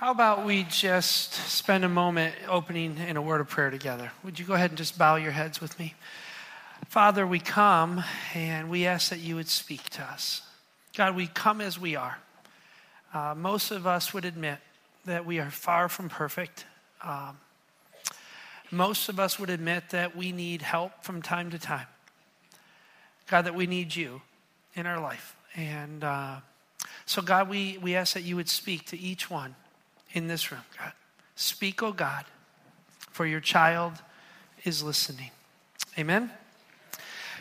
How about we just spend a moment opening in a word of prayer together? Would you go ahead and just bow your heads with me? Father, we come and we ask that you would speak to us. God, we come as we are. Uh, most of us would admit that we are far from perfect. Um, most of us would admit that we need help from time to time. God, that we need you in our life. And uh, so, God, we, we ask that you would speak to each one in this room, God. Speak, oh God, for your child is listening. Amen.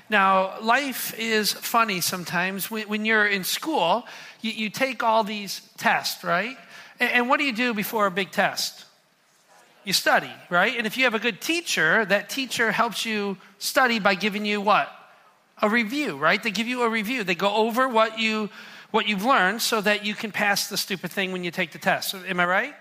Now, life is funny sometimes. When, you're in school, you, take all these tests, right? And what do you do before a big test? You study, right? And if you have a good teacher, that teacher helps you study by giving you what? A review, right? They give you a review. They go over what you what you've learned so that you can pass the stupid thing when you take the test. Am I right?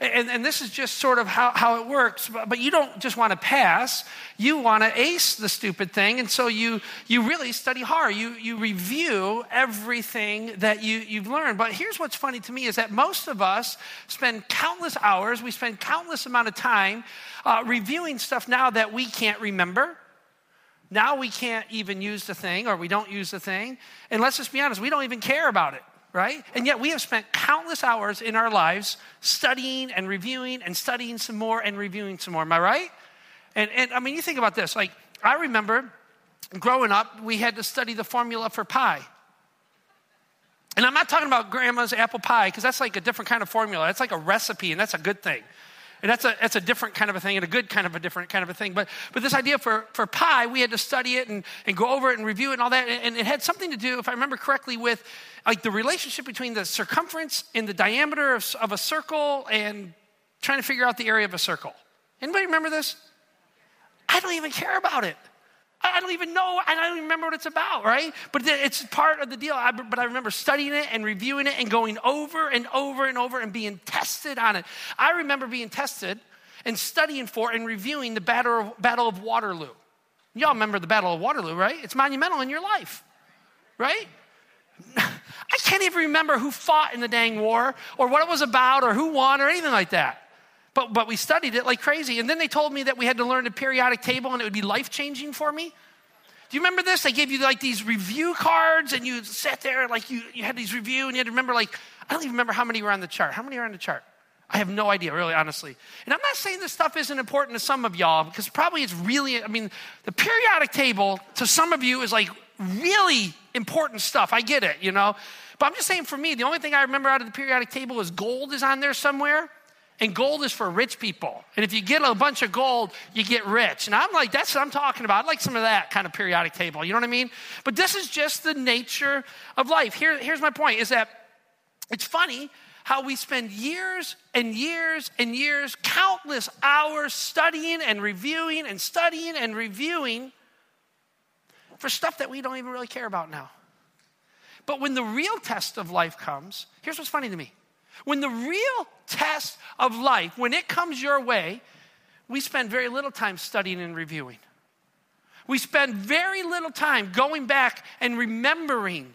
And, and this is just sort of how, how it works. But, but you don't just want to pass, you want to ace the stupid thing. And so you, you really study hard. You, you review everything that you, you've learned. But here's what's funny to me is that most of us spend countless hours, we spend countless amount of time uh, reviewing stuff now that we can't remember. Now we can't even use the thing, or we don't use the thing. And let's just be honest, we don't even care about it right? And yet we have spent countless hours in our lives studying and reviewing and studying some more and reviewing some more. Am I right? And, and I mean, you think about this. Like, I remember growing up, we had to study the formula for pi. And I'm not talking about grandma's apple pie because that's like a different kind of formula. That's like a recipe, and that's a good thing. And that's a, that's a different kind of a thing and a good kind of a different kind of a thing. But, but this idea for, for pi, we had to study it and, and go over it and review it and all that. And, and it had something to do, if I remember correctly, with like the relationship between the circumference and the diameter of, of a circle and trying to figure out the area of a circle. Anybody remember this? I don't even care about it. I don't even know, I don't even remember what it's about, right? But it's part of the deal. I, but I remember studying it and reviewing it and going over and over and over and being tested on it. I remember being tested and studying for and reviewing the Battle of, Battle of Waterloo. Y'all remember the Battle of Waterloo, right? It's monumental in your life, right? I can't even remember who fought in the dang war or what it was about or who won or anything like that. But, but we studied it like crazy. And then they told me that we had to learn the periodic table and it would be life changing for me. Do you remember this? They gave you like these review cards and you sat there like you, you had these review and you had to remember like, I don't even remember how many were on the chart. How many are on the chart? I have no idea, really, honestly. And I'm not saying this stuff isn't important to some of y'all because probably it's really, I mean, the periodic table to some of you is like really important stuff. I get it, you know. But I'm just saying for me, the only thing I remember out of the periodic table is gold is on there somewhere. And gold is for rich people. And if you get a bunch of gold, you get rich. And I'm like, that's what I'm talking about. I'd like some of that kind of periodic table. You know what I mean? But this is just the nature of life. Here, here's my point is that it's funny how we spend years and years and years, countless hours studying and reviewing and studying and reviewing for stuff that we don't even really care about now. But when the real test of life comes, here's what's funny to me. When the real test of life, when it comes your way, we spend very little time studying and reviewing. We spend very little time going back and remembering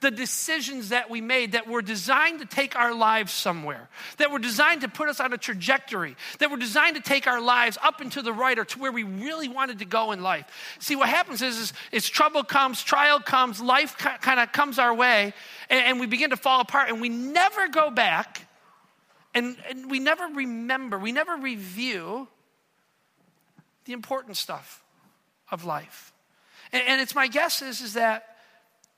the decisions that we made that were designed to take our lives somewhere, that were designed to put us on a trajectory, that were designed to take our lives up into the right or to where we really wanted to go in life. See, what happens is, is, is trouble comes, trial comes, life kind of comes our way, and, and, we begin to fall apart, and we never go back and, and we never remember, we never review the important stuff of life. And, and it's my guess is, is that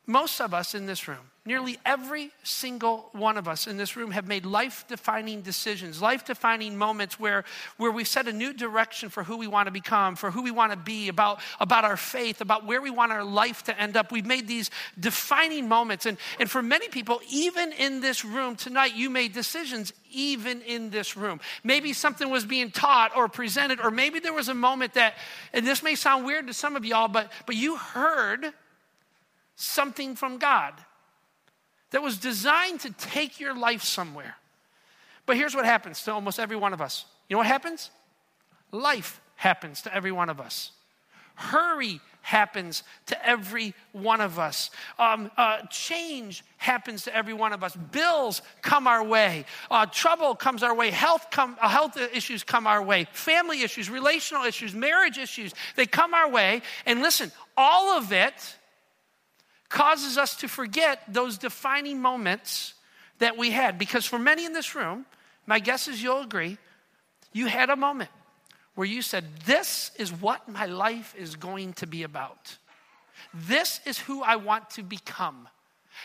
most of us in this room, nearly every single one of us in this room, have made life defining decisions, life defining moments where, where we've set a new direction for who we want to become, for who we want to be, about, about our faith, about where we want our life to end up. We've made these defining moments. And, and for many people, even in this room tonight, you made decisions even in this room. Maybe something was being taught or presented, or maybe there was a moment that, and this may sound weird to some of y'all, but, but you heard something from God that was designed to take your life somewhere. But here's what happens to almost every one of us. You know what happens? Life happens to every one of us. Hurry happens to every one of us. Um, uh, change happens to every one of us. Bills come our way. Uh, trouble comes our way. Health, come, uh, health issues come our way. Family issues, relational issues, marriage issues, they come our way. And listen, all of it causes us to forget those defining moments that we had. Because for many in this room, my guess is you'll agree, you had a moment where you said, This is what my life is going to be about. This is who I want to become.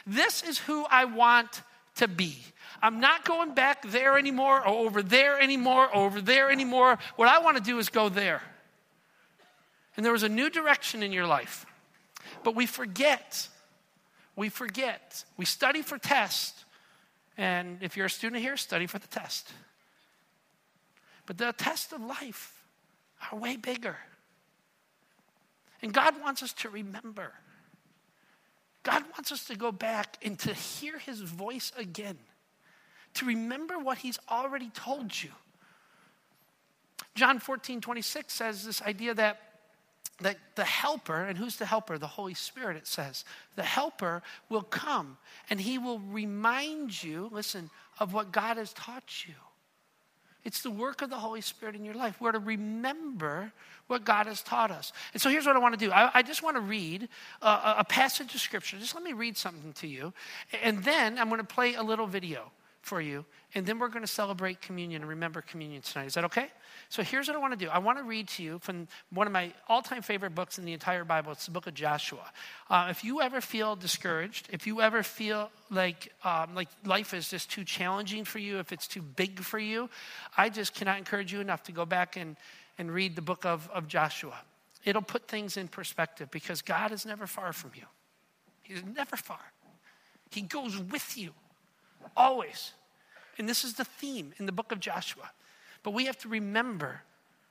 This is who I want to be. I'm not going back there anymore, or over there anymore, or over there anymore. What I want to do is go there. And there was a new direction in your life. But we forget. We forget. We study for tests. And if you're a student here, study for the test. But the tests of life are way bigger. And God wants us to remember. God wants us to go back and to hear his voice again, to remember what he's already told you. John 14, 26 says this idea that, that the helper, and who's the helper? The Holy Spirit, it says. The helper will come and he will remind you, listen, of what God has taught you. It's the work of the Holy Spirit in your life. We're to remember what God has taught us. And so here's what I want to do I, I just want to read a, a passage of Scripture. Just let me read something to you. And then I'm going to play a little video for you. And then we're going to celebrate communion and remember communion tonight. Is that okay? So here's what I want to do. I want to read to you from one of my all-time favorite books in the entire Bible. It's the book of Joshua. Uh, if you ever feel discouraged, if you ever feel like um, like life is just too challenging for you, if it's too big for you, I just cannot encourage you enough to go back and and read the book of, of Joshua. It'll put things in perspective because God is never far from you. He's never far. He goes with you always. And this is the theme in the book of Joshua. But we have to remember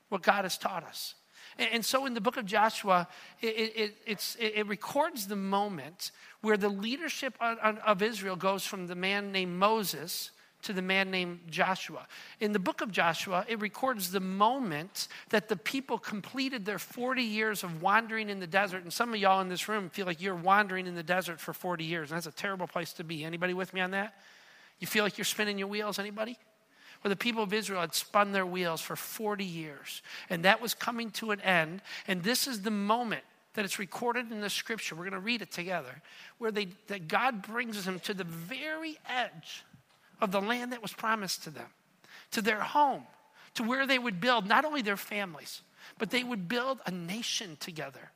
what God has taught us. And, so in the book of Joshua, it, it, it records the moment where the leadership of Israel goes from the man named Moses to the man named Joshua. In the book of Joshua, it records the moment that the people completed their 40 years of wandering in the desert. And some of y'all in this room feel like you're wandering in the desert for 40 years. And that's a terrible place to be. Anybody with me on that? You feel like you're spinning your wheels? Anybody? Well, the people of Israel had spun their wheels for 40 years. And that was coming to an end. And this is the moment that it's recorded in the scripture. We're going to read it together, where they, that God brings them to the very edge of the land that was promised to them, to their home, to where they would build not only their families, but they would build a nation together.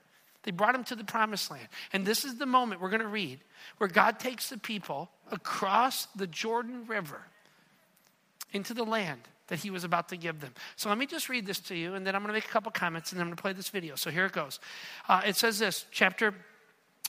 They brought them to the promised land. And this is the moment we're going to read where God takes the people across the Jordan River into the land that he was about to give them. So let me just read this to you, and then I'm going to make a couple comments, and then I'm going to play this video. So here it goes. Uh, it says this, chapter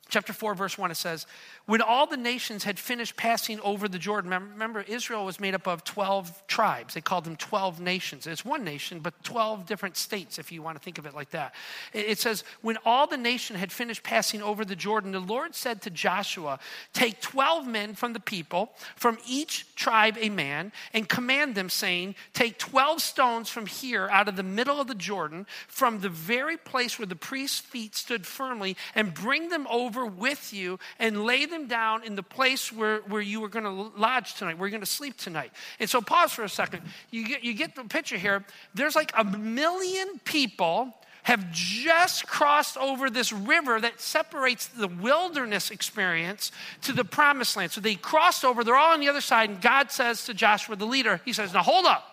chapter 4 verse 1 it says when all the nations had finished passing over the jordan remember israel was made up of 12 tribes. They called them 12 nations. It's one nation but 12 different states if you want to think of it like that. It says when all the nation had finished passing over the jordan the lord said to joshua take 12 men from the people from each tribe a man and command them saying take 12 stones from here out of the middle of the jordan from the very place where the priest's feet stood firmly and bring them over over with you and lay them down in the place where, where you were going to lodge tonight, where you're going to sleep tonight. And so, pause for a second. You get, you get the picture here. There's like a million people have just crossed over this river that separates the wilderness experience to the promised land. So they crossed over, they're all on the other side, and God says to Joshua, the leader, He says, Now hold up,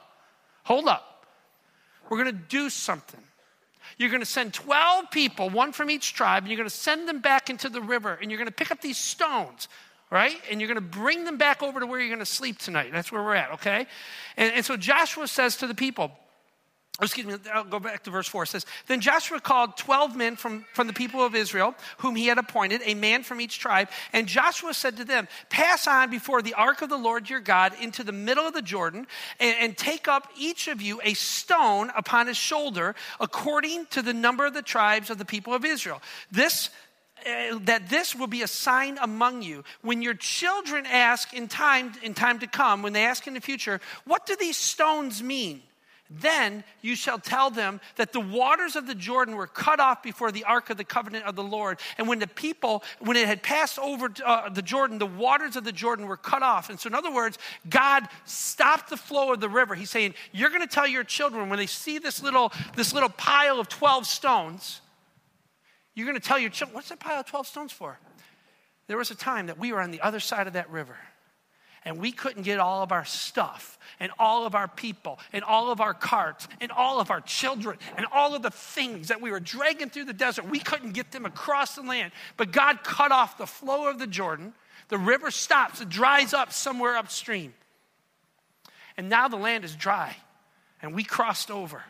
hold up. We're going to do something. You're going to send 12 people, one from each tribe, and you're going to send them back into the river, and you're going to pick up these stones, right? And you're going to bring them back over to where you're going to sleep tonight. That's where we're at, okay? And, and so Joshua says to the people, excuse me, I'll go back to verse 4. It says, Then Joshua called 12 men from, from the people of Israel, whom he had appointed, a man from each tribe. And Joshua said to them, Pass on before the ark of the Lord your God into the middle of the Jordan, and, and take up each of you a stone upon his shoulder, according to the number of the tribes of the people of Israel. This uh, that this will be a sign among you when your children ask in time in time to come when they ask in the future what do these stones mean Then you shall tell them that the waters of the Jordan were cut off before the ark of the covenant of the Lord. And when the people, when it had passed over uh, the Jordan, the waters of the Jordan were cut off. And so, in other words, God stopped the flow of the river. He's saying, You're going to tell your children when they see this little, this little pile of 12 stones, you're going to tell your children, What's that pile of 12 stones for? There was a time that we were on the other side of that river and we couldn't get all of our stuff and all of our people and all of our carts and all of our children and all of the things that we were dragging through the desert, we couldn't get them across the land. But God cut off the flow of the Jordan. The river stops, it dries up somewhere upstream. And now the land is dry, and we crossed over.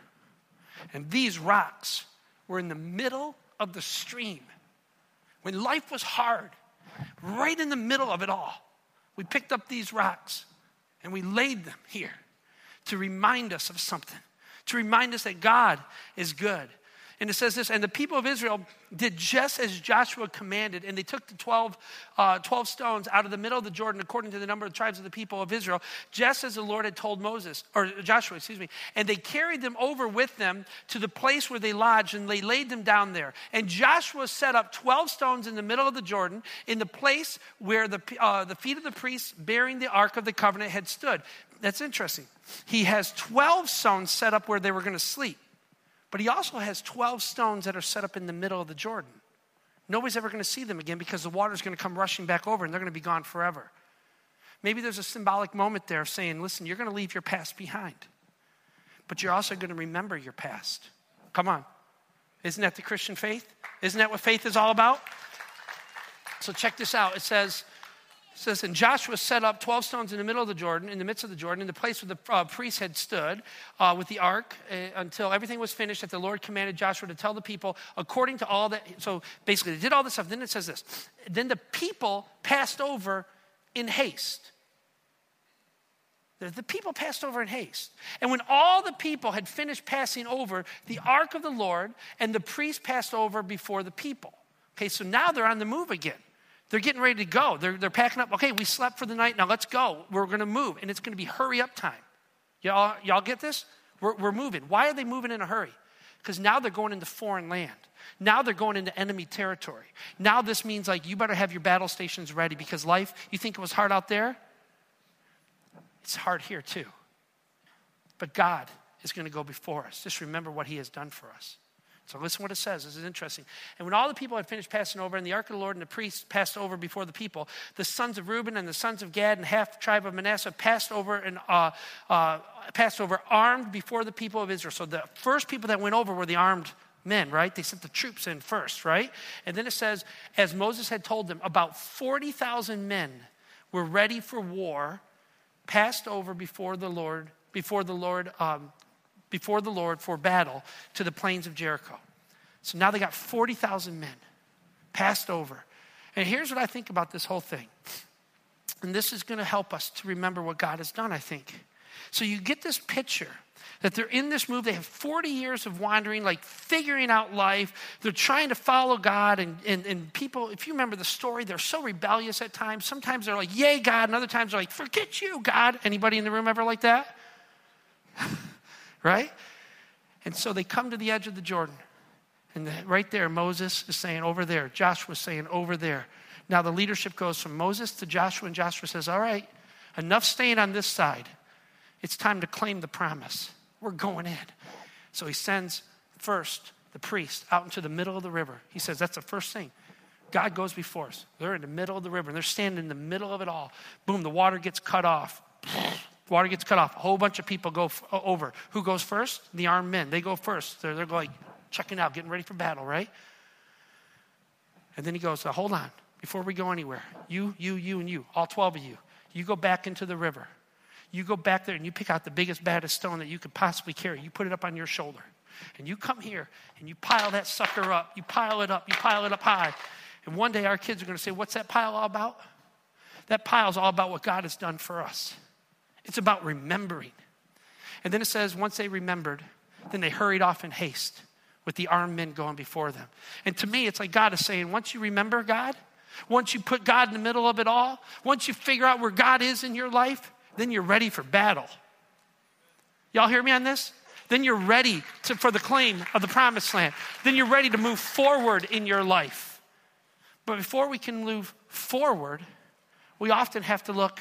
And these rocks were in the middle of the stream. When life was hard, right in the middle of it all we picked up these rocks and we laid them here to remind us of something, to remind us that God is good. And it says this, and the people of Israel did just as Joshua commanded, and they took the 12, uh, 12 stones out of the middle of the Jordan according to the number of the tribes of the people of Israel, just as the Lord had told Moses, or Joshua, excuse me. And they carried them over with them to the place where they lodged, and they laid them down there. And Joshua set up 12 stones in the middle of the Jordan, in the place where the, uh, the feet of the priests bearing the Ark of the Covenant had stood. That's interesting. He has 12 stones set up where they were going to sleep. But he also has 12 stones that are set up in the middle of the Jordan. Nobody's ever going to see them again because the water's going to come rushing back over and they're going to be gone forever. Maybe there's a symbolic moment there of saying, listen, you're going to leave your past behind, but you're also going to remember your past. Come on. Isn't that the Christian faith? Isn't that what faith is all about? So check this out. It says, it says, and Joshua set up 12 stones in the middle of the Jordan, in the midst of the Jordan, in the place where the uh, priests had stood uh, with the ark uh, until everything was finished that the Lord commanded Joshua to tell the people according to all that. So basically, they did all this stuff. Then it says this Then the people passed over in haste. The, the people passed over in haste. And when all the people had finished passing over, the ark of the Lord and the priests passed over before the people. Okay, so now they're on the move again. They're getting ready to go. They're, they're packing up. Okay, we slept for the night. Now let's go. We're going to move. And it's going to be hurry up time. Y'all, y'all get this? We're, we're moving. Why are they moving in a hurry? Because now they're going into foreign land. Now they're going into enemy territory. Now this means like you better have your battle stations ready because life, you think it was hard out there? It's hard here too. But God is going to go before us. Just remember what He has done for us. So listen what it says. This is interesting. And when all the people had finished passing over, and the ark of the Lord and the priests passed over before the people, the sons of Reuben and the sons of Gad and half the tribe of Manasseh passed over and uh, uh, passed over armed before the people of Israel. So the first people that went over were the armed men, right? They sent the troops in first, right? And then it says, as Moses had told them, about 40,000 men were ready for war, passed over before the Lord, before the Lord um, before the Lord for battle to the plains of Jericho. So now they got 40,000 men passed over. And here's what I think about this whole thing. And this is going to help us to remember what God has done, I think. So you get this picture that they're in this move. They have 40 years of wandering, like figuring out life. They're trying to follow God. And, and, and people, if you remember the story, they're so rebellious at times. Sometimes they're like, yay, God. And other times they're like, forget you, God. Anybody in the room ever like that? Right? And so they come to the edge of the Jordan. And right there, Moses is saying, over there. Joshua's saying, over there. Now the leadership goes from Moses to Joshua, and Joshua says, All right, enough staying on this side. It's time to claim the promise. We're going in. So he sends first the priest out into the middle of the river. He says, That's the first thing. God goes before us. They're in the middle of the river, and they're standing in the middle of it all. Boom, the water gets cut off. Water gets cut off. A whole bunch of people go f- over. Who goes first? The armed men. They go first. They're, they're like checking out, getting ready for battle, right? And then he goes, Hold on, before we go anywhere, you, you, you, and you, all 12 of you, you go back into the river. You go back there and you pick out the biggest, baddest stone that you could possibly carry. You put it up on your shoulder. And you come here and you pile that sucker up. You pile it up. You pile it up high. And one day our kids are going to say, What's that pile all about? That pile is all about what God has done for us. It's about remembering. And then it says, once they remembered, then they hurried off in haste with the armed men going before them. And to me, it's like God is saying, once you remember God, once you put God in the middle of it all, once you figure out where God is in your life, then you're ready for battle. Y'all hear me on this? then you're ready to, for the claim of the promised land. Then you're ready to move forward in your life. But before we can move forward, we often have to look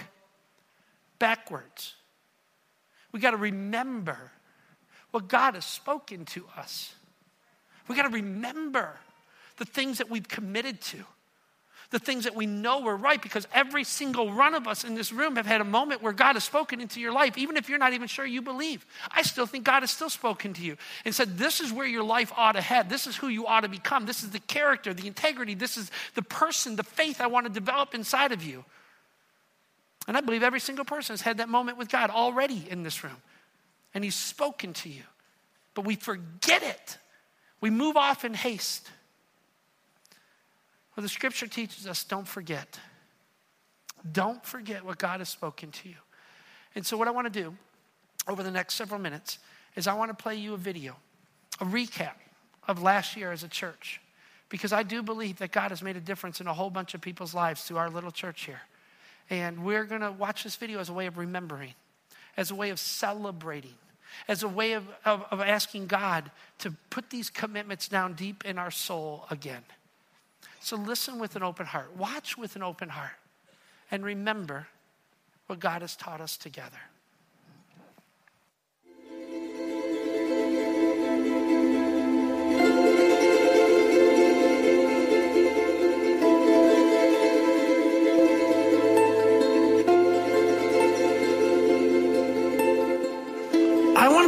backwards. We got to remember what God has spoken to us. We got to remember the things that we've committed to, the things that we know were right, because every single one of us in this room have had a moment where God has spoken into your life, even if you're not even sure you believe. I still think God has still spoken to you and said, This is where your life ought to head. This is who you ought to become. This is the character, the integrity. This is the person, the faith I want to develop inside of you. And I believe every single person has had that moment with God already in this room. And He's spoken to you. But we forget it. We move off in haste. Well, the scripture teaches us don't forget. Don't forget what God has spoken to you. And so, what I want to do over the next several minutes is I want to play you a video, a recap of last year as a church. Because I do believe that God has made a difference in a whole bunch of people's lives through our little church here. And we're going to watch this video as a way of remembering, as a way of celebrating, as a way of, of, of, asking God to put these commitments down deep in our soul again. So listen with an open heart, watch with an open heart, and remember what God has taught us together.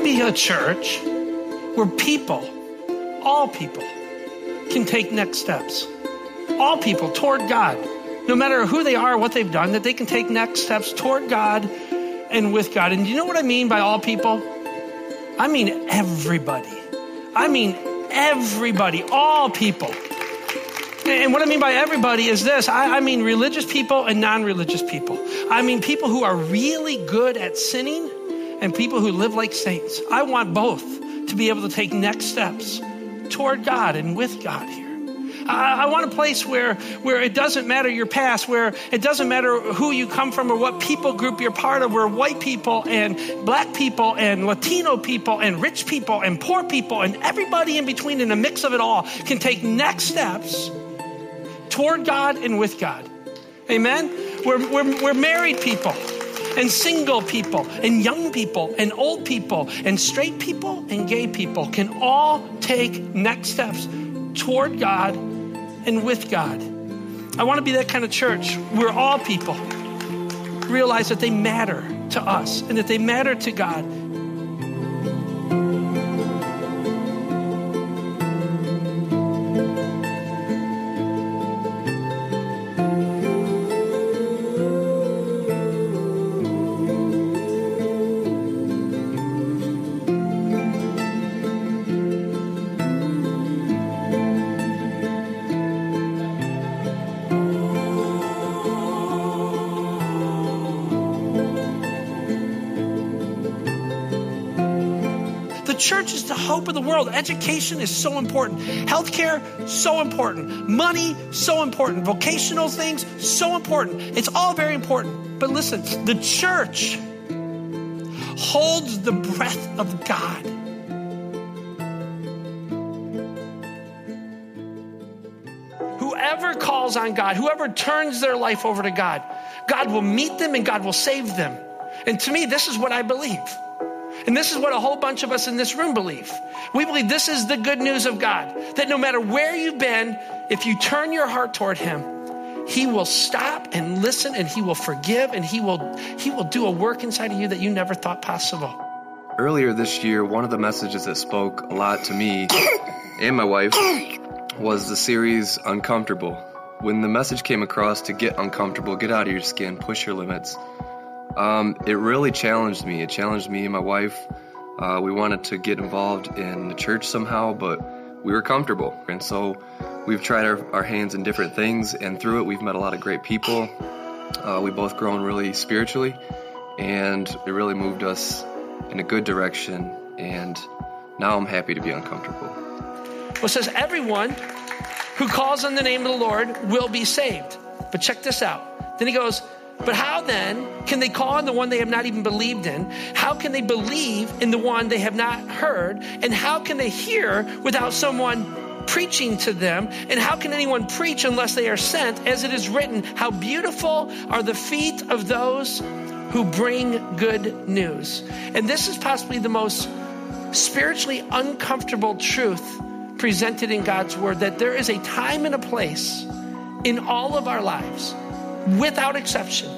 Be a church where people, all people, can take next steps. All people toward God, no matter who they are, what they've done, that they can take next steps toward God and with God. And you know what I mean by all people? I mean everybody. I mean everybody, all people. And what I mean by everybody is this I, I mean religious people and non religious people. I mean people who are really good at sinning and people who live like saints. I want both to be able to take next steps toward God and with God here. I, want a place where, where it doesn't matter your past, where it doesn't matter who you come from or what people group you're part of, where white people and black people and Latino people and rich people and poor people and everybody in between in a mix of it all can take next steps toward God and with God. Amen? We're, we're, we're married people and single people and young people and old people and straight people and gay people can all take next steps toward God and with God. I want to be that kind of church where all people realize that they matter to us and that they matter to God church is the hope of the world. Education is so important. Healthcare, so important. Money, so important. Vocational things, so important. It's all very important. But listen, the church holds the breath of God. Whoever calls on God, whoever turns their life over to God, God will meet them and God will save them. And to me, this is what I believe. And this is what a whole bunch of us in this room believe. We believe this is the good news of God that no matter where you've been, if you turn your heart toward Him, He will stop and listen and He will forgive and He will, he will do a work inside of you that you never thought possible. Earlier this year, one of the messages that spoke a lot to me and my wife was the series Uncomfortable. When the message came across to get uncomfortable, get out of your skin, push your limits, um, it really challenged me. It challenged me and my wife. Uh, we wanted to get involved in the church somehow, but we were comfortable. And so we've tried our, our hands in different things, and through it, we've met a lot of great people. Uh, we both grown really spiritually, and it really moved us in a good direction. And now I'm happy to be uncomfortable. Well, says, everyone who calls on the name of the Lord will be saved. But check this out. Then he goes, But how then can they call on the one they have not even believed in? How can they believe in the one they have not heard? And how can they hear without someone preaching to them? And how can anyone preach unless they are sent? As it is written, how beautiful are the feet of those who bring good news. And this is possibly the most spiritually uncomfortable truth presented in God's word that there is a time and a place in all of our lives without exception,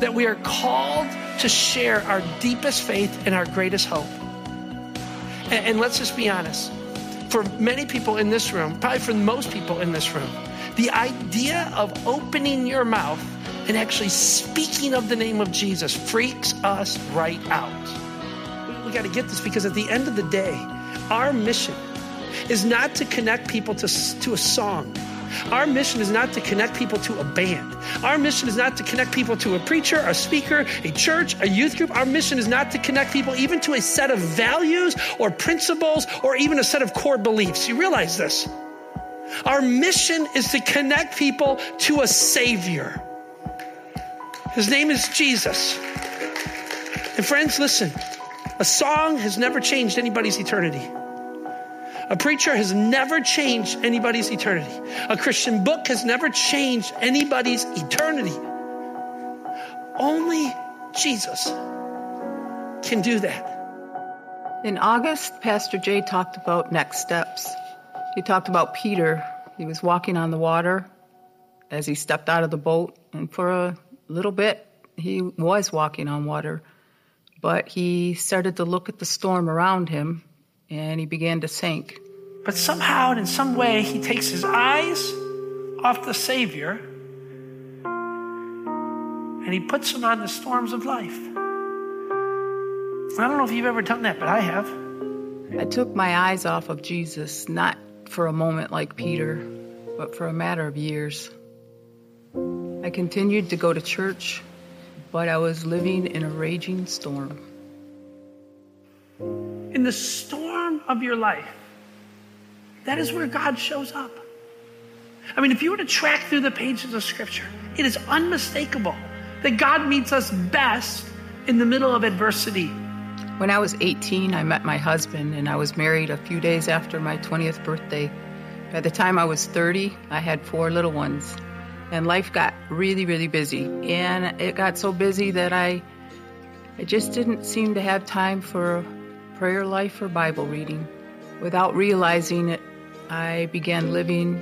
that we are called to share our deepest faith and our greatest hope. And, and, let's just be honest. For many people in this room, probably for most people in this room, the idea of opening your mouth and actually speaking of the name of Jesus freaks us right out. We, we got to get this because at the end of the day, our mission is not to connect people to, to a song our mission is not to connect people to a band. Our mission is not to connect people to a preacher, a speaker, a church, a youth group. Our mission is not to connect people even to a set of values or principles or even a set of core beliefs. You realize this? Our mission is to connect people to a Savior. His name is Jesus. And friends, listen, a song has never changed anybody's eternity. A preacher has never changed anybody's eternity. A Christian book has never changed anybody's eternity. Only Jesus can do that. In August, Pastor Jay talked about next steps. He talked about Peter. He was walking on the water as he stepped out of the boat, and for a little bit, he was walking on water. But he started to look at the storm around him and he began to sink. But somehow and in some way, he takes his eyes off the Savior and he puts them on the storms of life. I don't know if you've ever done that, but I have. I took my eyes off of Jesus, not for a moment like Peter, but for a matter of years. I continued to go to church, but I was living in a raging storm. In the storm of your life, that is where God shows up. I mean, if you were to track through the pages of Scripture, it is unmistakable that God meets us best in the middle of adversity. When I was 18, I met my husband, and I was married a few days after my 20th birthday. By the time I was 30, I had four little ones, and life got really, really busy. And it got so busy that I, I just didn't seem to have time for prayer life or Bible reading. Without realizing it, I began living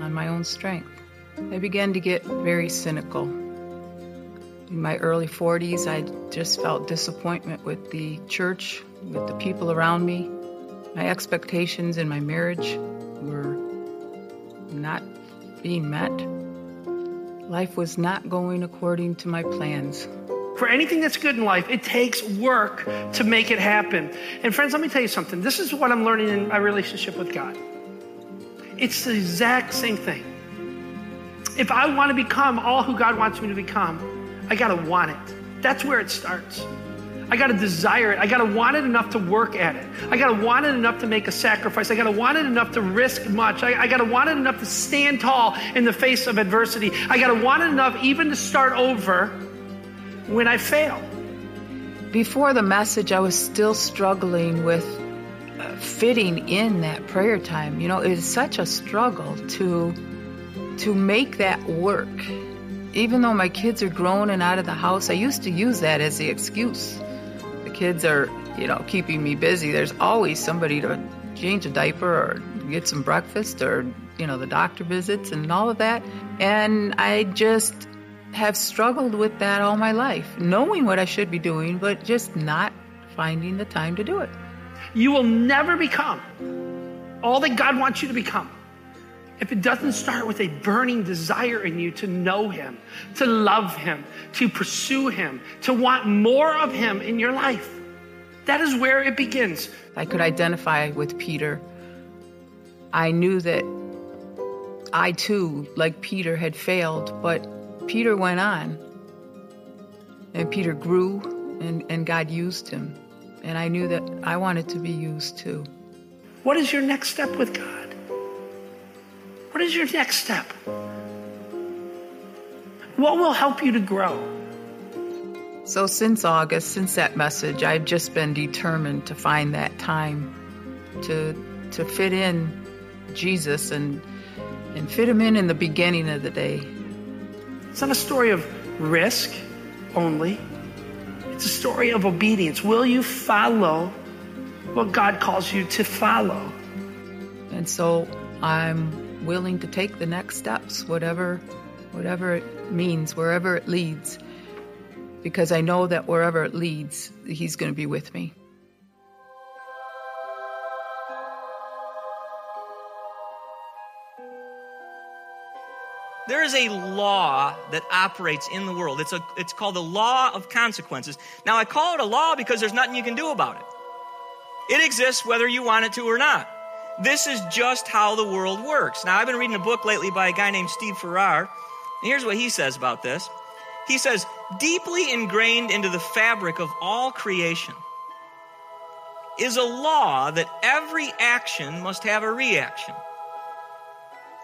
on my own strength. I began to get very cynical. In my early 40s, I just felt disappointment with the church, with the people around me. My expectations in my marriage were not being met. Life was not going according to my plans. For anything that's good in life, it takes work to make it happen. And friends, let me tell you something. This is what I'm learning in my relationship with God. It's the exact same thing. If I want to become all who God wants me to become, I got to want it. That's where it starts. I got to desire it. I got to want it enough to work at it. I got to want it enough to make a sacrifice. I got to want it enough to risk much. I, I got to want it enough to stand tall in the face of adversity. I got to want it enough even to start over when I fail. Before the message, I was still struggling with uh, fitting in that prayer time. You know, it is such a struggle to to make that work. Even though my kids are grown and out of the house, I used to use that as the excuse. The kids are, you know, keeping me busy. There's always somebody to change a diaper or get some breakfast or, you know, the doctor visits and all of that. And I just have struggled with that all my life, knowing what I should be doing, but just not finding the time to do it. You will never become all that God wants you to become if it doesn't start with a burning desire in you to know Him, to love Him, to pursue Him, to want more of Him in your life. That is where it begins. I could identify with Peter. I knew that I too, like Peter, had failed, but Peter went on. And Peter grew, and, and God used him. And I knew that I wanted to be used too. What is your next step with God? What is your next step? What will help you to grow? So, since August, since that message, I've just been determined to find that time to, to fit in Jesus and, and fit him in in the beginning of the day. It's not a story of risk only, it's a story of obedience. Will you follow what God calls you to follow? And so I'm willing to take the next steps, whatever, whatever it means, wherever it leads, because I know that wherever it leads, He's going to be with me. There is a law that operates in the world. It's, a, it's called the law of consequences. Now, I call it a law because there's nothing you can do about it. It exists whether you want it to or not. This is just how the world works. Now, I've been reading a book lately by a guy named Steve Farrar, and here's what he says about this. He says, deeply ingrained into the fabric of all creation is a law that every action must have a reaction.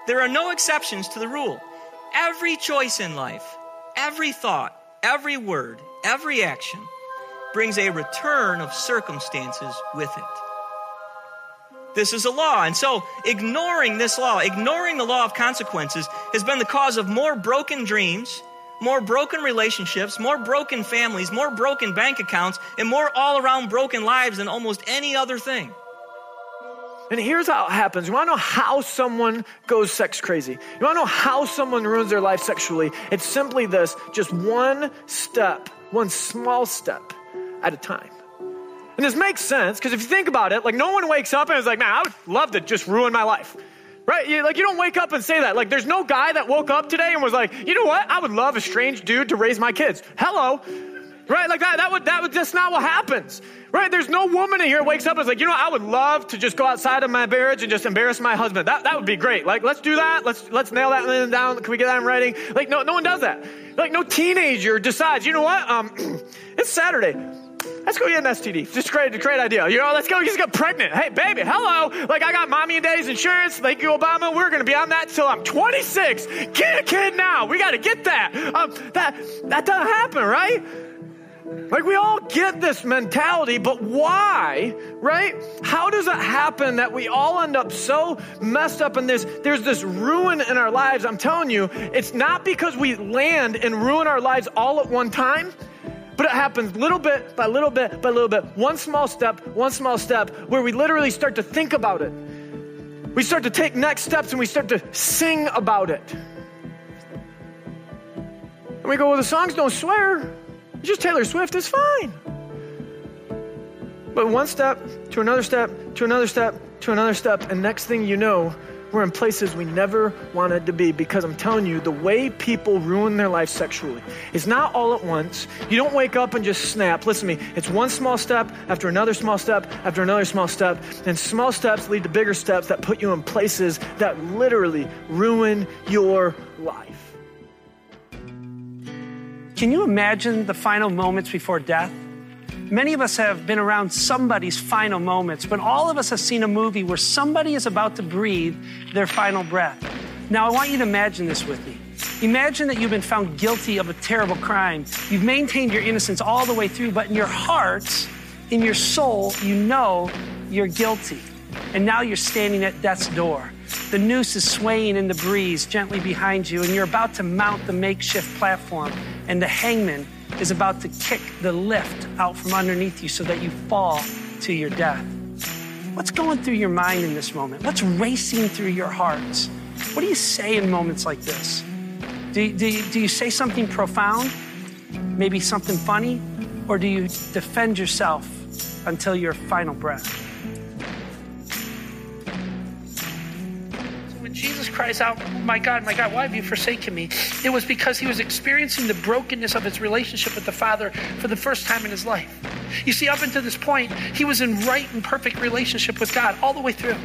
There are no exceptions to the rule. Every choice in life, every thought, every word, every action brings a return of circumstances with it. This is a law. And so, ignoring this law, ignoring the law of consequences, has been the cause of more broken dreams, more broken relationships, more broken families, more broken bank accounts, and more all around broken lives than almost any other thing. And here's how it happens. You want to know how someone goes sex crazy? You want to know how someone ruins their life sexually? It's simply this just one step, one small step at a time. And this makes sense because if you think about it, like no one wakes up and is like, man, I would love to just ruin my life. Right? You, like you don't wake up and say that. Like there's no guy that woke up today and was like, you know what? I would love a strange dude to raise my kids. Hello. Right? Like that, that would, that would, that's not what happens. Right? There's no woman in here wakes up and is like, you know, I would love to just go outside of my marriage and just embarrass my husband. That, that would be great. Like, let's do that. Let's, let's nail that down. Can we get that in writing? Like, no, no one does that. Like, no teenager decides, you know what? Um, it's Saturday. Let's go get an STD. Just great, great idea. You know, let's go just get pregnant. Hey, baby, hello. Like, I got mommy and daddy's insurance. Thank you, Obama. We're going to be on that till I'm 26. Get a kid now. We got to get that. Um, that, that doesn't happen, right? Like, we all get this mentality, but why, right? How does it happen that we all end up so messed up in this? There's this ruin in our lives. I'm telling you, it's not because we land and ruin our lives all at one time. But it happens little bit by little bit by little bit, one small step, one small step, where we literally start to think about it. We start to take next steps and we start to sing about it. And we go, well, the songs don't swear. Just Taylor Swift, it's fine. But one step to another step to another step to another step, and next thing you know, we're in places we never wanted to be because I'm telling you, the way people ruin their life sexually is not all at once. You don't wake up and just snap. Listen to me. It's one small step after another small step after another small step. And small steps lead to bigger steps that put you in places that literally ruin your life. Can you imagine the final moments before death? Many of us have been around somebody's final moments, but all of us have seen a movie where somebody is about to breathe their final breath. Now, I want you to imagine this with me. Imagine that you've been found guilty of a terrible crime. You've maintained your innocence all the way through, but in your heart, in your soul, you know you're guilty. And now you're standing at death's door. The noose is swaying in the breeze gently behind you, and you're about to mount the makeshift platform, and the hangman is about to kick the lift out from underneath you so that you fall to your death. What's going through your mind in this moment? What's racing through your hearts? What do you say in moments like this? Do, do, do you say something profound? Maybe something funny? Or do you defend yourself until your final breath? Jesus cries out, My God, my God, why have you forsaken me? It was because he was experiencing the brokenness of his relationship with the Father for the first time in his life. You see, up until this point, he was in right and perfect relationship with God all the way through.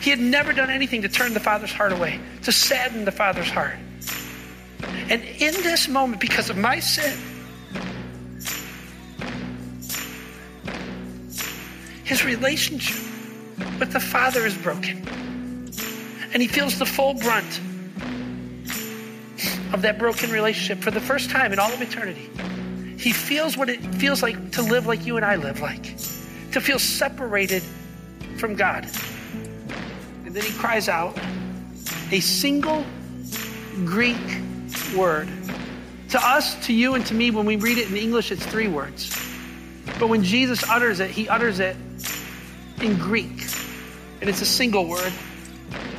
He had never done anything to turn the Father's heart away, to sadden the Father's heart. And in this moment, because of my sin, his relationship with the Father is broken and he feels the full brunt of that broken relationship for the first time in all of eternity. he feels what it feels like to live like you and I live like, to feel separated from God. And then he cries out a single Greek word. To us, to you, and to me, when we read it in English, it's three words. But when Jesus utters it, he utters it in Greek. And it's a single word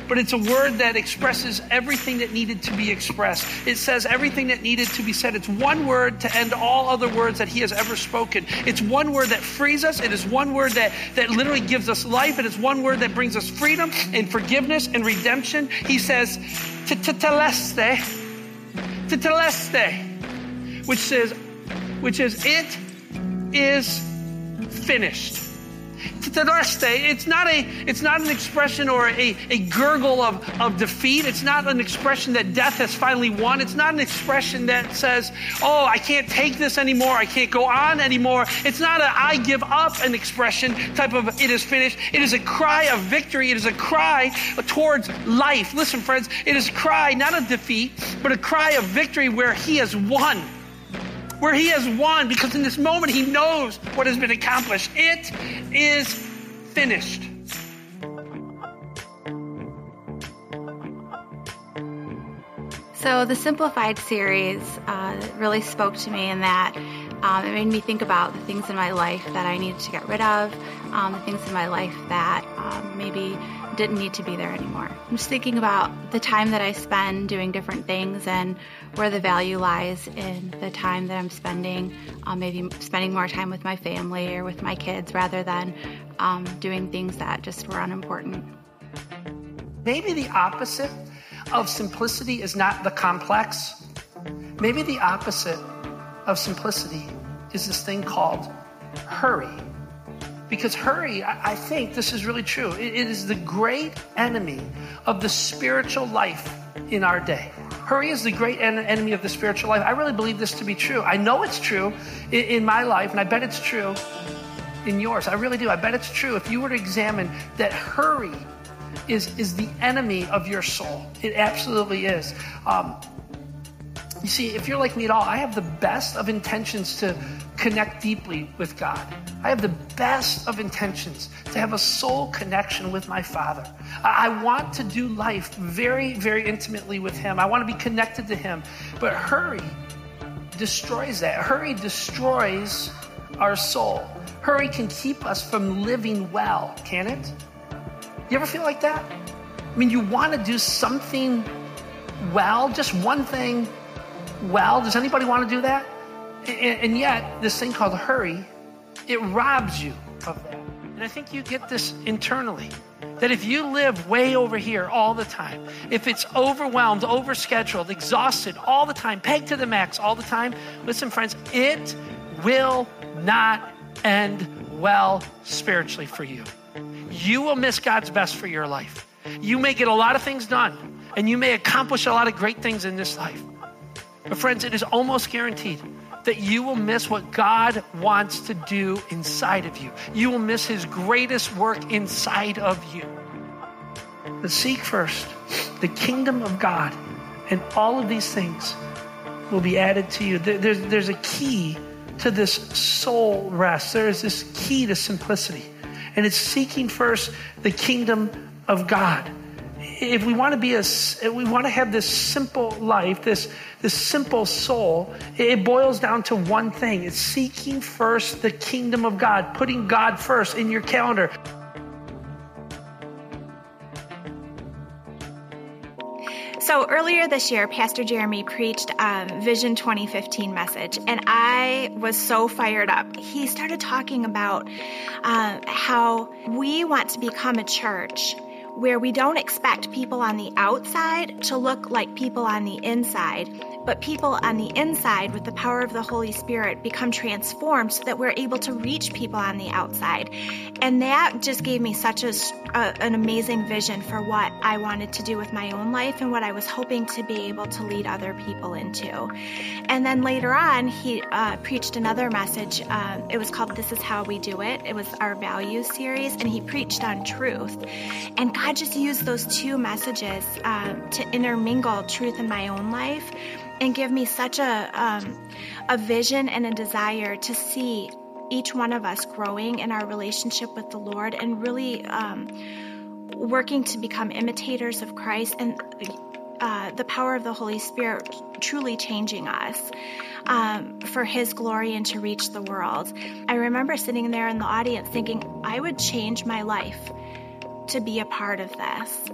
but it's a word that expresses everything that needed to be expressed. It says everything that needed to be said. It's one word to end all other words that he has ever spoken. It's one word that frees us. It is one word that, that literally gives us life. It is one word that brings us freedom and forgiveness and redemption. He says, tetelestai, tetelestai, which says, which is, it is finished it's not a it's not an expression or a, a gurgle of, of defeat. It's not an expression that death has finally won. It's not an expression that says, oh, I can't take this anymore. I can't go on anymore. It's not a I give up an expression type of it is finished. It is a cry of victory. It is a cry towards life. Listen, friends, it is a cry not of defeat, but a cry of victory where he has won where he has won because in this moment he knows what has been accomplished. It is finished. So, the Simplified series uh, really spoke to me in that um, it made me think about the things in my life that I needed to get rid of, um, the things in my life that um, maybe didn't need to be there anymore. I'm just thinking about the time that I spend doing different things and where the value lies in the time that I'm spending, um, maybe spending more time with my family or with my kids rather than um, doing things that just were unimportant. Maybe the opposite of simplicity is not the complex. Maybe the opposite of simplicity is this thing called hurry. Because hurry, I, think this is really true. it is the great enemy of the spiritual life in our day. Hurry is the great en- enemy of the spiritual life. I really believe this to be true. I know it's true in, in my life, and I bet it's true in yours. I really do. I bet it's true. If you were to examine that hurry is, is the enemy of your soul, it absolutely is. Um, you see, if you're like me at all, I have the best of intentions to connect deeply with God. I have the best of intentions to have a soul connection with my Father. I want to do life very, very intimately with Him. I want to be connected to Him. But hurry destroys that. Hurry destroys our soul. Hurry can keep us from living well, can it? You ever feel like that? I mean, you want to do something well, just one thing well. Does anybody want to do that? And, yet, this thing called hurry, it robs you of that. And I think you get this internally. That if you live way over here all the time, if it's overwhelmed, overscheduled, exhausted all the time, pegged to the max all the time, listen, friends, it will not end well spiritually for you. You will miss God's best for your life. You may get a lot of things done, and you may accomplish a lot of great things in this life. But, friends, it is almost guaranteed that you will miss what God wants to do inside of you. You will miss His greatest work inside of you. But seek first the kingdom of God, and all of these things will be added to you. There's, there's a key to this soul rest, there is this key to simplicity, and it's seeking first the kingdom of God if we want to be a, we want to have this simple life, this, this simple soul, it boils down to one thing. It's seeking first the kingdom of God, putting God first in your calendar. So earlier this year, Pastor Jeremy preached um, Vision 2015 message, and I was so fired up. He started talking about uh, how we want to become a church where we don't expect people on the outside to look like people on the inside, but people on the inside with the power of the Holy Spirit become transformed so that we're able to reach people on the outside. And that just gave me such a, a, an amazing vision for what I wanted to do with my own life and what I was hoping to be able to lead other people into. And then later on, he uh, preached another message. Uh, it was called This Is How We Do It. It was our value series, and he preached on truth. And God just used those two messages uh, to intermingle truth in my own life and give me such a, um, a vision and a desire to see each one of us growing in our relationship with the Lord and really um, working to become imitators of Christ and uh, the power of the Holy Spirit truly changing us um, for His glory and to reach the world. I remember sitting there in the audience thinking, I would change my life to be a part of this.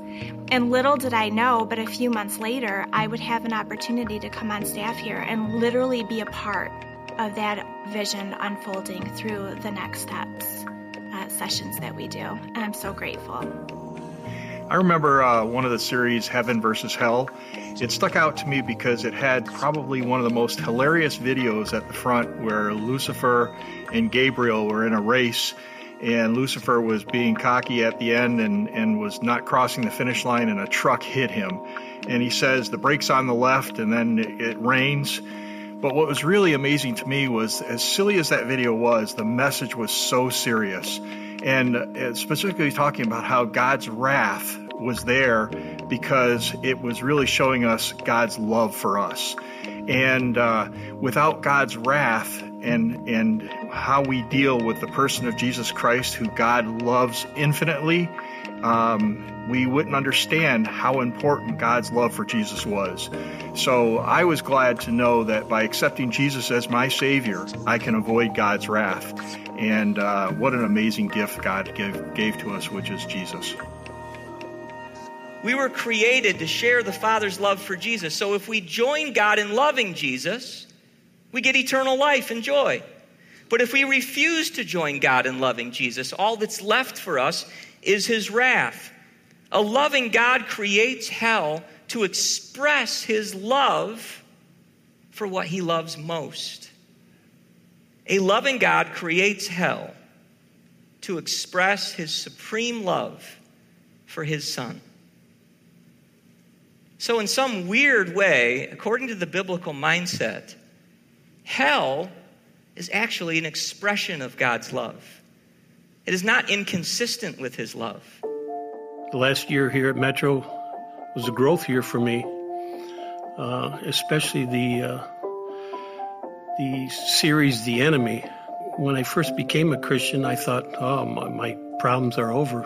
And little did I know, but a few months later, I would have an opportunity to come on staff here and literally be a part of that vision unfolding through the next steps uh, sessions that we do. And I'm so grateful. I remember uh, one of the series, Heaven versus Hell. It stuck out to me because it had probably one of the most hilarious videos at the front where Lucifer and Gabriel were in a race and Lucifer was being cocky at the end and, and was not crossing the finish line and a truck hit him. And he says the brakes on the left and then it, it rains. But what was really amazing to me was as silly as that video was, the message was so serious and uh, specifically talking about how God's wrath was there because it was really showing us God's love for us. And uh, without God's wrath and and how we deal with the person of Jesus Christ, who God loves infinitely, um, we wouldn't understand how important God's love for Jesus was. So I was glad to know that by accepting Jesus as my Savior, I can avoid God's wrath. And uh, what an amazing gift God gave, gave to us, which is Jesus. We were created to share the Father's love for Jesus. So if we join God in loving Jesus, we get eternal life and joy. But if we refuse to join God in loving Jesus, all that's left for us is his wrath. A loving God creates hell to express his love for what he loves most. A loving God creates hell to express his supreme love for his son. So, in some weird way, according to the biblical mindset, hell is actually an expression of God's love. It is not inconsistent with his love. The last year here at Metro was a growth year for me, uh, especially the uh, the series The Enemy. When I first became a Christian, I thought, oh, my, my problems are over.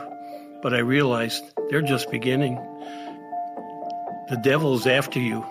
But I realized they're just beginning. The devil's after you,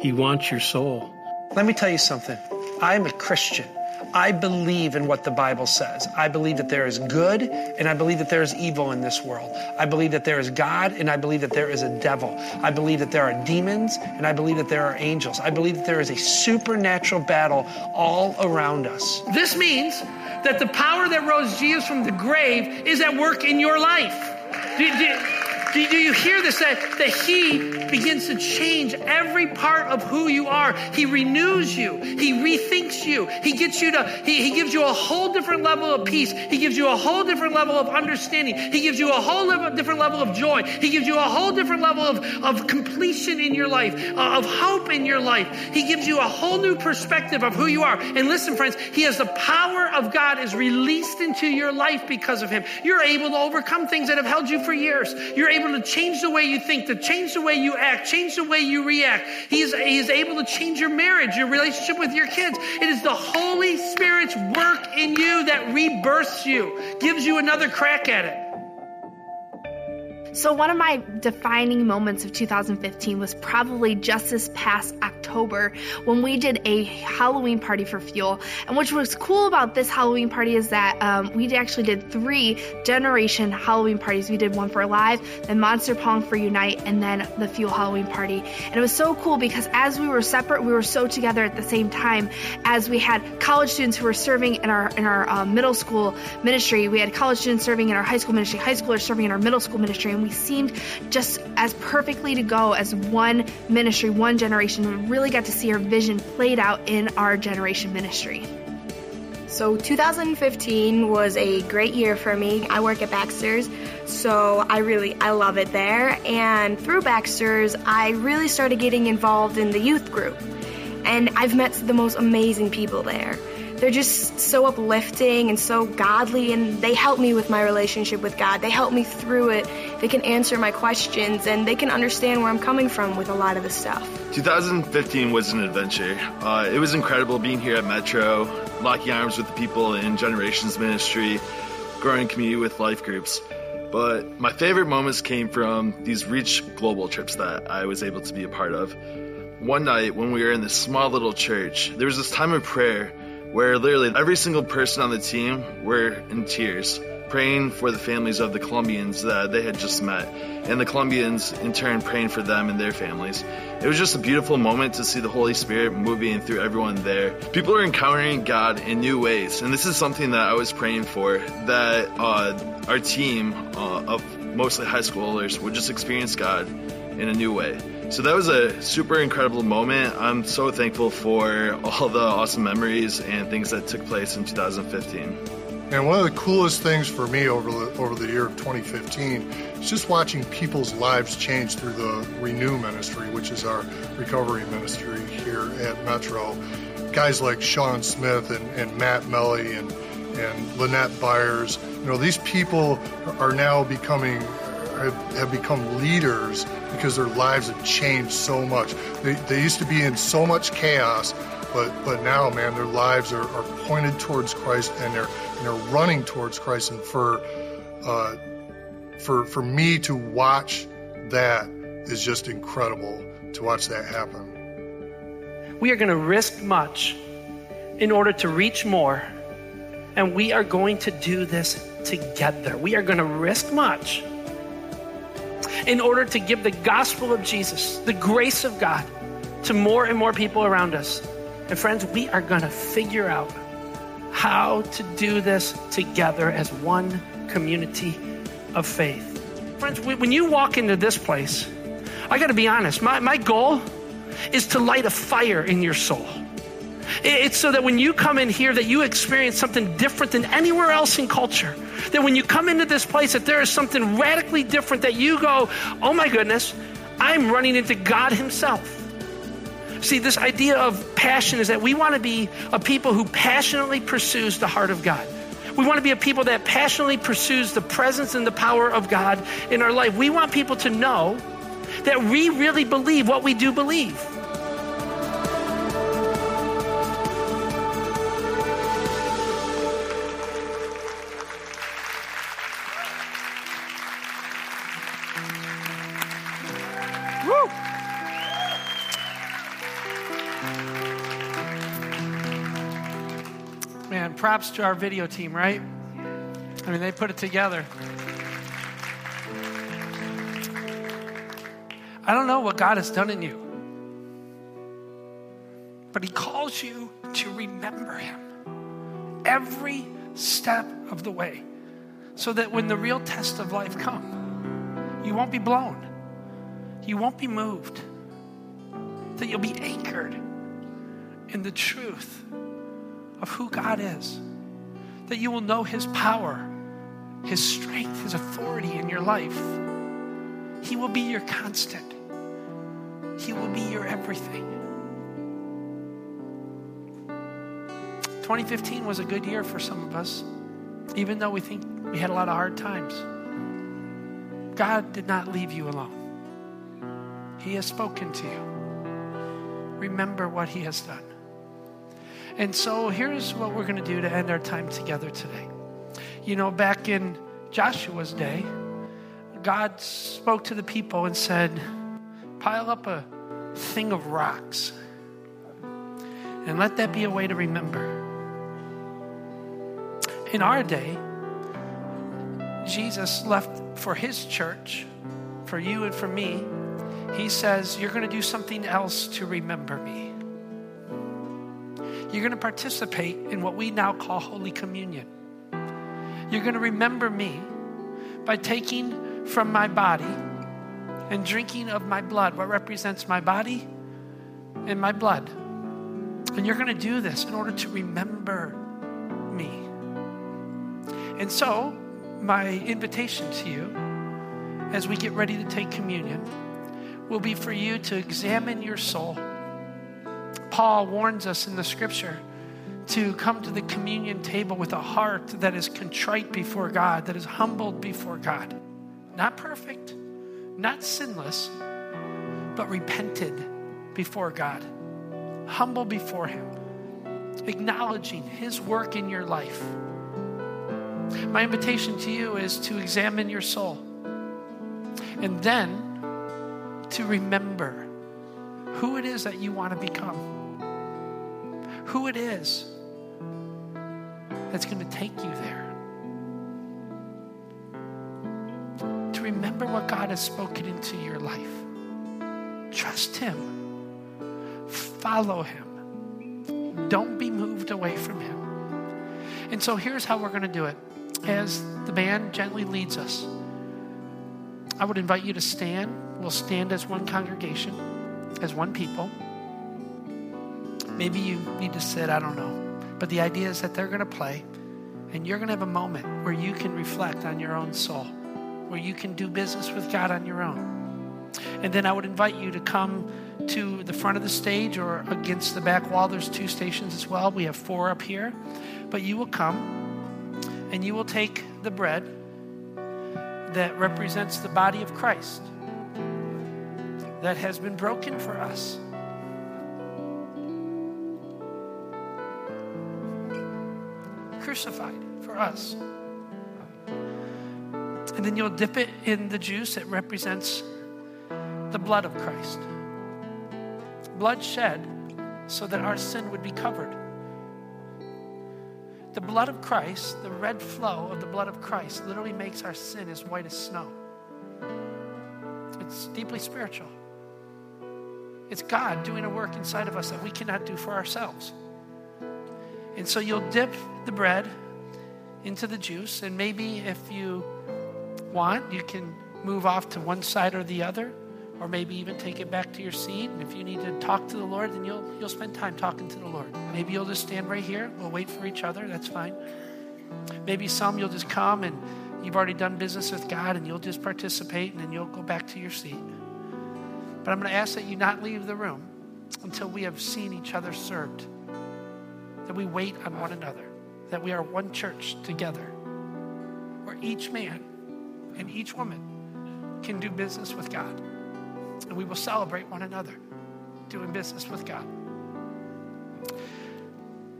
he wants your soul. Let me tell you something. I'm a Christian. I believe in what the Bible says. I believe that there is good and I believe that there is evil in this world. I believe that there is God and I believe that there is a devil. I believe that there are demons and I believe that there are angels. I believe that there is a supernatural battle all around us. This means that the power that rose Jesus from the grave is at work in your life. Do, do, do, you hear this? That, that He begins to change every part of who you are. He renews you. He rethinks you. He gets you to, he, he gives you a whole different level of peace. He gives you a whole different level of understanding. He gives you a whole different level of joy. He gives you a whole different level of, of completion in your life, uh, of hope in your life. He gives you a whole new perspective of who you are. And listen, friends, He has the power of God is released into your life because of Him. You're able to overcome things that have held you for years. You're able able to change the way you think, to change the way you act, change the way you react. He is, he is able to change your marriage, your relationship with your kids. It is the Holy Spirit's work in you that rebirths you, gives you another crack at it. So, one of my defining moments of 2015 was probably just this past October when we did a Halloween party for Fuel. And which was cool about this Halloween party is that um, we actually did three generation Halloween parties. We did one for Live, then Monster Pong for Unite, and then the Fuel Halloween party. And it was so cool because as we were separate, we were so together at the same time. As we had college students who were serving in our in our uh, middle school ministry, we had college students serving in our high school ministry, high schoolers serving in our middle school ministry we seemed just as perfectly to go as one ministry, one generation. We really got to see our vision played out in our generation ministry. So 2015 was a great year for me. I work at Baxter's, so I really I love it there. And through Baxter's, I really started getting involved in the youth group. And I've met the most amazing people there. They're just so uplifting and so godly, and they help me with my relationship with God. They help me through it. They can answer my questions, and they can understand where I'm coming from with a lot of the stuff. 2015 was an adventure. Uh, it was incredible being here at Metro, locking arms with the people in Generations Ministry, growing community with life groups. But my favorite moments came from these Reach Global trips that I was able to be a part of. One night when we were in this small little church, there was this time of prayer where literally every single person on the team were in tears, praying for the families of the Colombians that they had just met, and the Colombians in turn praying for them and their families. It was just a beautiful moment to see the Holy Spirit moving through everyone there. People are encountering God in new ways, and this is something that I was praying for that uh, our team uh, of mostly high schoolers would just experience God in a new way. So that was a super incredible moment. I'm so thankful for all the awesome memories and things that took place in 2015. And one of the coolest things for me over the over the year of 2015 is just watching people's lives change through the Renew Ministry, which is our recovery ministry here at Metro. Guys like Sean Smith and, and Matt Melly and and Lynette Byers, you know, these people are now becoming have, have become leaders because their lives have changed so much. They, they used to be in so much chaos, but but now, man, their lives are, are pointed towards Christ and they're and they're running towards Christ. And for uh, for for me to watch that is just incredible to watch that happen. We are going to risk much in order to reach more, and we are going to do this together. We are going to risk much in order to give the gospel of Jesus, the grace of God, to more and more people around us. And friends, we are going to figure out how to do this together as one community of faith. Friends, when you walk into this place, I got to be honest, my, my goal is to light a fire in your soul. It's so that when you come in here that you experience something different than anywhere else in culture. That when you come into this place that there is something radically different that you go, "Oh my goodness, I'm running into God himself." See, this idea of passion is that we want to be a people who passionately pursues the heart of God. We want to be a people that passionately pursues the presence and the power of God in our life. We want people to know that we really believe what we do believe. Props to our video team, right? I mean, they put it together. I don't know what God has done in you, but He calls you to remember Him every step of the way so that when the real test of life come, you won't be blown, you won't be moved, that you'll be anchored in the truth of who God is, that you will know His power, His strength, His authority in your life. He will be your constant, He will be your everything. 2015 was a good year for some of us, even though we think we had a lot of hard times. God did not leave you alone. He has spoken to you. Remember what He has done. And so here's what we're going to do to end our time together today. You know, back in Joshua's day, God spoke to the people and said, Pile up a thing of rocks and let that be a way to remember. In our day, Jesus left for his church, for you and for me. He says, You're going to do something else to remember me you're going to participate in what we now call Holy Communion. You're going to remember me by taking from my body and drinking of my blood, what represents my body and my blood. And you're going to do this in order to remember me. And so, my invitation to you as we get ready to take communion will be for you to examine your soul Paul warns us in the scripture to come to the communion table with a heart that is contrite before God, that is humbled before God. Not perfect, not sinless, but repented before God, humble before Him, acknowledging His work in your life. My invitation to you is to examine your soul and then to remember who it is that you want to become, who it is that's going to take you there. To remember what God has spoken into your life. Trust Him, follow Him, don't be moved away from Him. And so here's how we're going to do it. As the band gently leads us, I would invite you to stand. We'll stand as one congregation, as one people. Maybe you need to sit, I don't know. But the idea is that they're going to play, and you're going to have a moment where you can reflect on your own soul, where you can do business with God on your own. And then I would invite you to come to the front of the stage or against the back wall. There's two stations as well. We have four up here. But you will come and you will take the bread that represents the body of Christ that has been broken for us. Crucified for us. And then you'll dip it in the juice that represents the blood of Christ. Blood shed so that our sin would be covered. The blood of Christ, the red flow of the blood of Christ, literally makes our sin as white as snow. It's deeply spiritual. It's God doing a work inside of us that we cannot do for ourselves. And so you'll dip the bread into the juice, and maybe if you want, you can move off to one side or the other, or maybe even take it back to your seat. And if you need to talk to the Lord, then you'll, you'll spend time talking to the Lord. Maybe you'll just stand right here. We'll wait for each other. That's fine. Maybe some you'll just come and you've already done business with God and you'll just participate and then you'll go back to your seat. But I'm going to ask that you not leave the room until we have seen each other served, that we wait on one another, that we are one church together, where each man and each woman can do business with God. And we will celebrate one another doing business with God.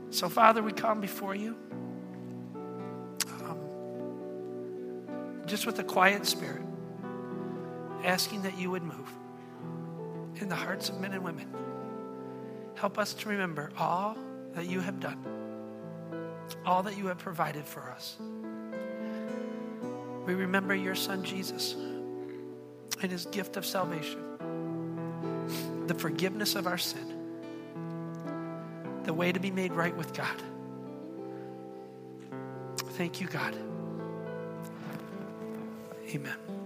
So, Father, we come before you um, just with a quiet spirit, asking that you would move in the hearts of men and women. Help us to remember all that you have done, all that you have provided for us. We remember your son Jesus and his gift of salvation, the forgiveness of our sin, the way to be made right with God. Thank you, God. Amen.